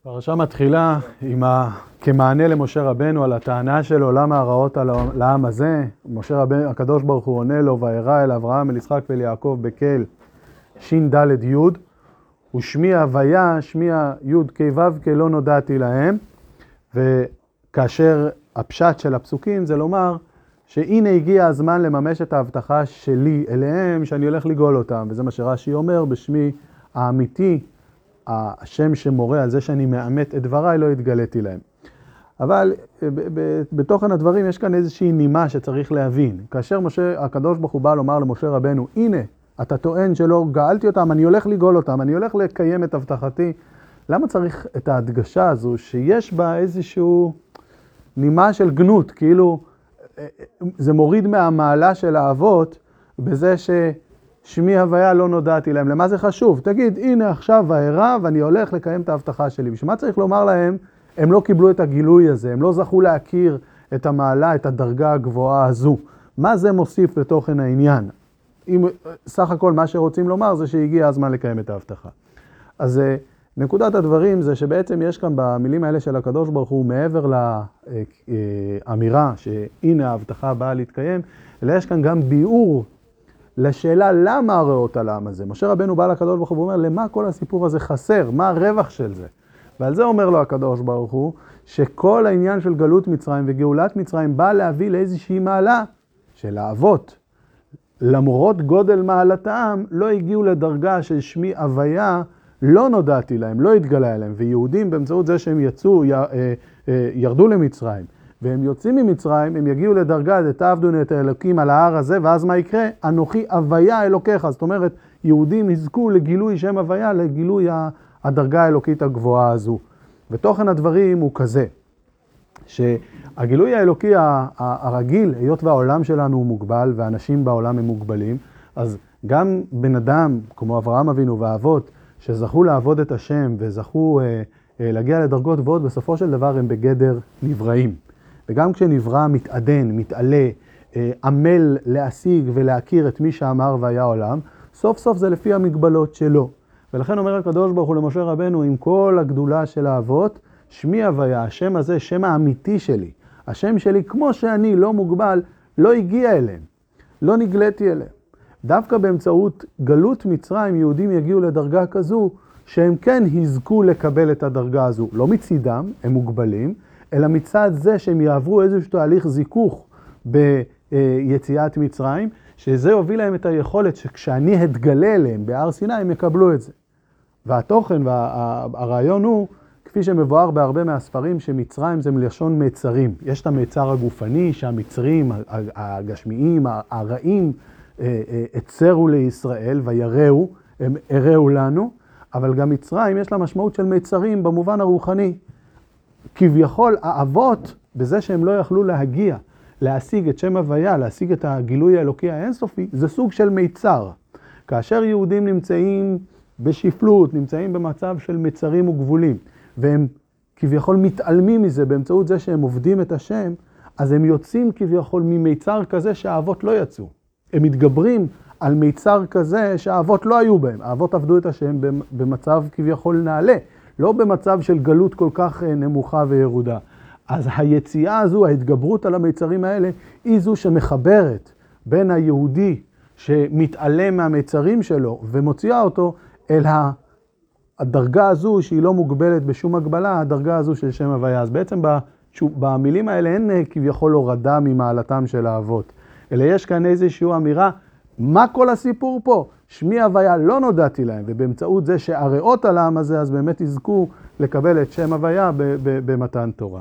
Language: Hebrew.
הפרשה מתחילה עם ה... כמענה למשה רבנו על הטענה שלו, למה הרעות על העם הזה. משה רבנו, הקדוש ברוך הוא עונה לו, וירא אל אברהם, אל יצחק ואל יעקב בקל, ש"ד י', ושמי הוויה, שמי י' כ' ו' כ' לא נודעתי להם. וכאשר הפשט של הפסוקים זה לומר, שהנה הגיע הזמן לממש את ההבטחה שלי אליהם, שאני הולך לגאול אותם. וזה מה שרש"י אומר, בשמי האמיתי, השם שמורה על זה שאני מאמת את דבריי, לא התגליתי להם. אבל בתוכן הדברים יש כאן איזושהי נימה שצריך להבין. כאשר משה, הקדוש ברוך הוא בא לומר למשה רבנו, הנה, אתה טוען שלא גאלתי אותם, אני הולך לגאול אותם, אני הולך לקיים את הבטחתי. למה צריך את ההדגשה הזו שיש בה איזושהי נימה של גנות, כאילו זה מוריד מהמעלה של האבות בזה ששמי הוויה לא נודעתי להם. למה זה חשוב? תגיד, הנה עכשיו וארא ואני הולך לקיים את ההבטחה שלי. בשביל מה צריך לומר להם, הם לא קיבלו את הגילוי הזה, הם לא זכו להכיר את המעלה, את הדרגה הגבוהה הזו. מה זה מוסיף לתוכן העניין? אם סך הכל מה שרוצים לומר זה שהגיע הזמן לקיים את ההבטחה. אז נקודת הדברים זה שבעצם יש כאן במילים האלה של הקדוש ברוך הוא, מעבר לאמירה שהנה ההבטחה באה להתקיים, אלא יש כאן גם ביאור לשאלה למה הרעות על העם הזה. משה רבנו בא לקדוש ברוך הוא ואומר, למה כל הסיפור הזה חסר? מה הרווח של זה? ועל זה אומר לו הקדוש ברוך הוא, שכל העניין של גלות מצרים וגאולת מצרים בא להביא לאיזושהי מעלה של האבות. למרות גודל מעלתם, לא הגיעו לדרגה של שמי הוויה, לא נודעתי להם, לא התגלה אליהם. ויהודים באמצעות זה שהם יצאו, ירדו למצרים, והם יוצאים ממצרים, הם יגיעו לדרגה, ותעבדו את האלוקים על ההר הזה, ואז מה יקרה? אנוכי הוויה אלוקיך. זאת אומרת, יהודים יזכו לגילוי שם הוויה, לגילוי הדרגה האלוקית הגבוהה הזו. ותוכן הדברים הוא כזה, שהגילוי האלוקי הרגיל, היות והעולם שלנו הוא מוגבל ואנשים בעולם הם מוגבלים, אז גם בן אדם כמו אברהם אבינו והאבות, שזכו לעבוד את השם וזכו אה, אה, להגיע לדרגות גבוהות, בסופו של דבר הם בגדר נבראים. וגם כשנברא מתעדן, מתעלה, אה, עמל להשיג ולהכיר את מי שאמר והיה עולם, סוף סוף זה לפי המגבלות שלו. ולכן אומר הקדוש ברוך הוא למשה רבנו, עם כל הגדולה של האבות, שמי הוויה, השם הזה, שם האמיתי שלי. השם שלי, כמו שאני, לא מוגבל, לא הגיע אליהם, לא נגליתי אליהם. דווקא באמצעות גלות מצרים, יהודים יגיעו לדרגה כזו, שהם כן יזכו לקבל את הדרגה הזו. לא מצידם, הם מוגבלים, אלא מצד זה שהם יעברו איזשהו תהליך זיכוך ביציאת מצרים, שזה יוביל להם את היכולת שכשאני אתגלה אליהם בהר סיני, הם יקבלו את זה. והתוכן והרעיון הוא, כפי שמבואר בהרבה מהספרים, שמצרים זה מלשון מצרים. יש את המצר הגופני, שהמצרים, הגשמיים, הרעים, הצרו לישראל ויראו, הם הראו לנו, אבל גם מצרים יש לה משמעות של מצרים במובן הרוחני. כביכול האבות, בזה שהם לא יכלו להגיע, להשיג את שם הוויה, להשיג את הגילוי האלוקי האינסופי, זה סוג של מיצר. כאשר יהודים נמצאים בשפלות, נמצאים במצב של מצרים וגבולים, והם כביכול מתעלמים מזה באמצעות זה שהם עובדים את השם, אז הם יוצאים כביכול ממיצר כזה שהאבות לא יצאו. הם מתגברים על מיצר כזה שהאבות לא היו בהם. האבות עבדו את השם במצב כביכול נעלה, לא במצב של גלות כל כך נמוכה וירודה. אז היציאה הזו, ההתגברות על המיצרים האלה, היא זו שמחברת בין היהודי שמתעלם מהמיצרים שלו ומוציאה אותו אל הדרגה הזו שהיא לא מוגבלת בשום הגבלה, הדרגה הזו של שם הוויה. אז בעצם במילים האלה אין כביכול הורדה ממעלתם של האבות, אלא יש כאן איזושהי אמירה, מה כל הסיפור פה? שמי הוויה לא נודעתי להם, ובאמצעות זה שהרעות על העם הזה, אז באמת יזכו לקבל את שם הוויה במתן תורה.